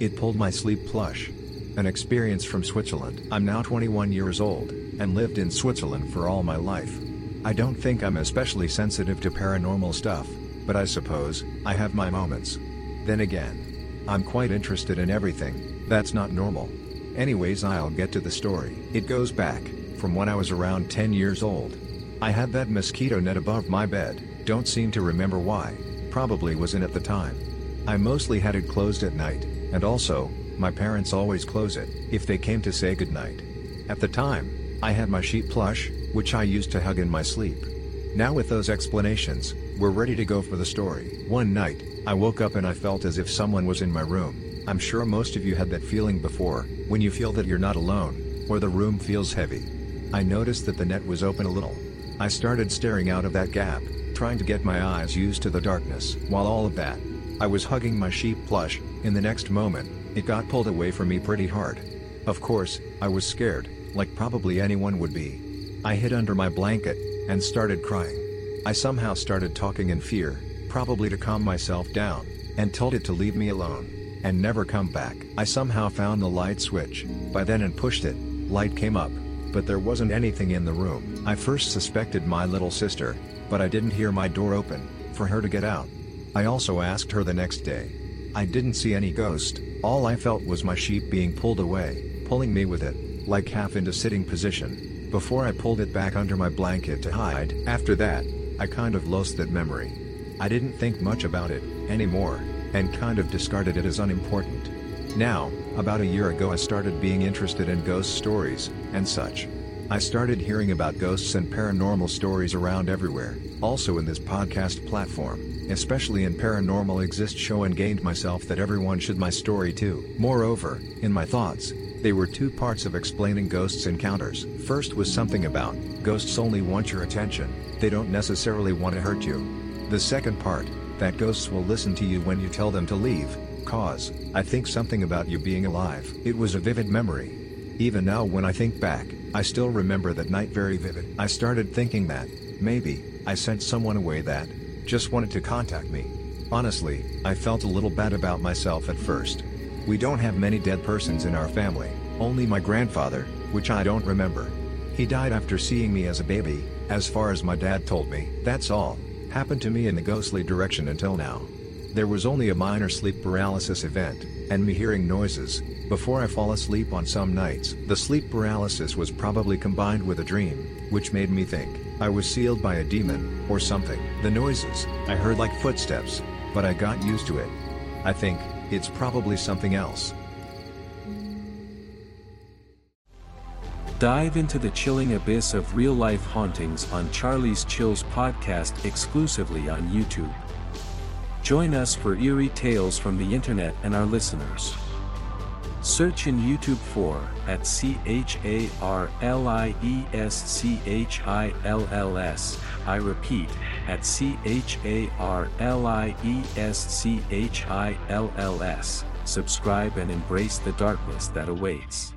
It pulled my sleep plush. An experience from Switzerland. I'm now 21 years old, and lived in Switzerland for all my life. I don't think I'm especially sensitive to paranormal stuff, but I suppose, I have my moments. Then again, I'm quite interested in everything, that's not normal. Anyways I'll get to the story. It goes back, from when I was around 10 years old. I had that mosquito net above my bed, don't seem to remember why, probably was in at the time. I mostly had it closed at night, and also, my parents always close it, if they came to say goodnight. At the time, I had my sheet plush, which I used to hug in my sleep. Now with those explanations, we're ready to go for the story. One night, I woke up and I felt as if someone was in my room. I'm sure most of you had that feeling before, when you feel that you're not alone, or the room feels heavy. I noticed that the net was open a little. I started staring out of that gap, trying to get my eyes used to the darkness. While all of that, I was hugging my sheep plush, in the next moment, it got pulled away from me pretty hard. Of course, I was scared, like probably anyone would be. I hid under my blanket, and started crying. I somehow started talking in fear, probably to calm myself down, and told it to leave me alone, and never come back. I somehow found the light switch, by then and pushed it, light came up, but there wasn't anything in the room. I first suspected my little sister, but I didn't hear my door open, for her to get out. I also asked her the next day. I didn't see any ghost, all I felt was my sheep being pulled away, pulling me with it, like half into sitting position, before I pulled it back under my blanket to hide. After that, I kind of lost that memory. I didn't think much about it, anymore, and kind of discarded it as unimportant. Now, about a year ago I started being interested in ghost stories, and such. I started hearing about ghosts and paranormal stories around everywhere, also in this podcast platform especially in Paranormal Exist show and gained myself that everyone should my story too. Moreover, in my thoughts, they were two parts of explaining ghosts encounters. First was something about, ghosts only want your attention, they don't necessarily want to hurt you. The second part, that ghosts will listen to you when you tell them to leave, cause, I think something about you being alive. It was a vivid memory. Even now when I think back, I still remember that night very vivid. I started thinking that, maybe, I sent someone away that, just wanted to contact me. Honestly, I felt a little bad about myself at first. We don't have many dead persons in our family, only my grandfather, which I don't remember. He died after seeing me as a baby, as far as my dad told me. That's all, happened to me in the ghostly direction until now. There was only a minor sleep paralysis event, and me hearing noises, before I fall asleep on some nights. The sleep paralysis was probably combined with a dream, which made me think, I was sealed by a demon, or something. The noises, I heard like footsteps, but I got used to it. I think, it's probably something else. Dive into the chilling abyss of real life hauntings on Charlie's Chills podcast exclusively on YouTube. Join us for eerie tales from the internet and our listeners. Search in YouTube for at C H A R L I E S C H I L L S. I repeat, at C H A R L I E S C H I L L S. Subscribe and embrace the darkness that awaits.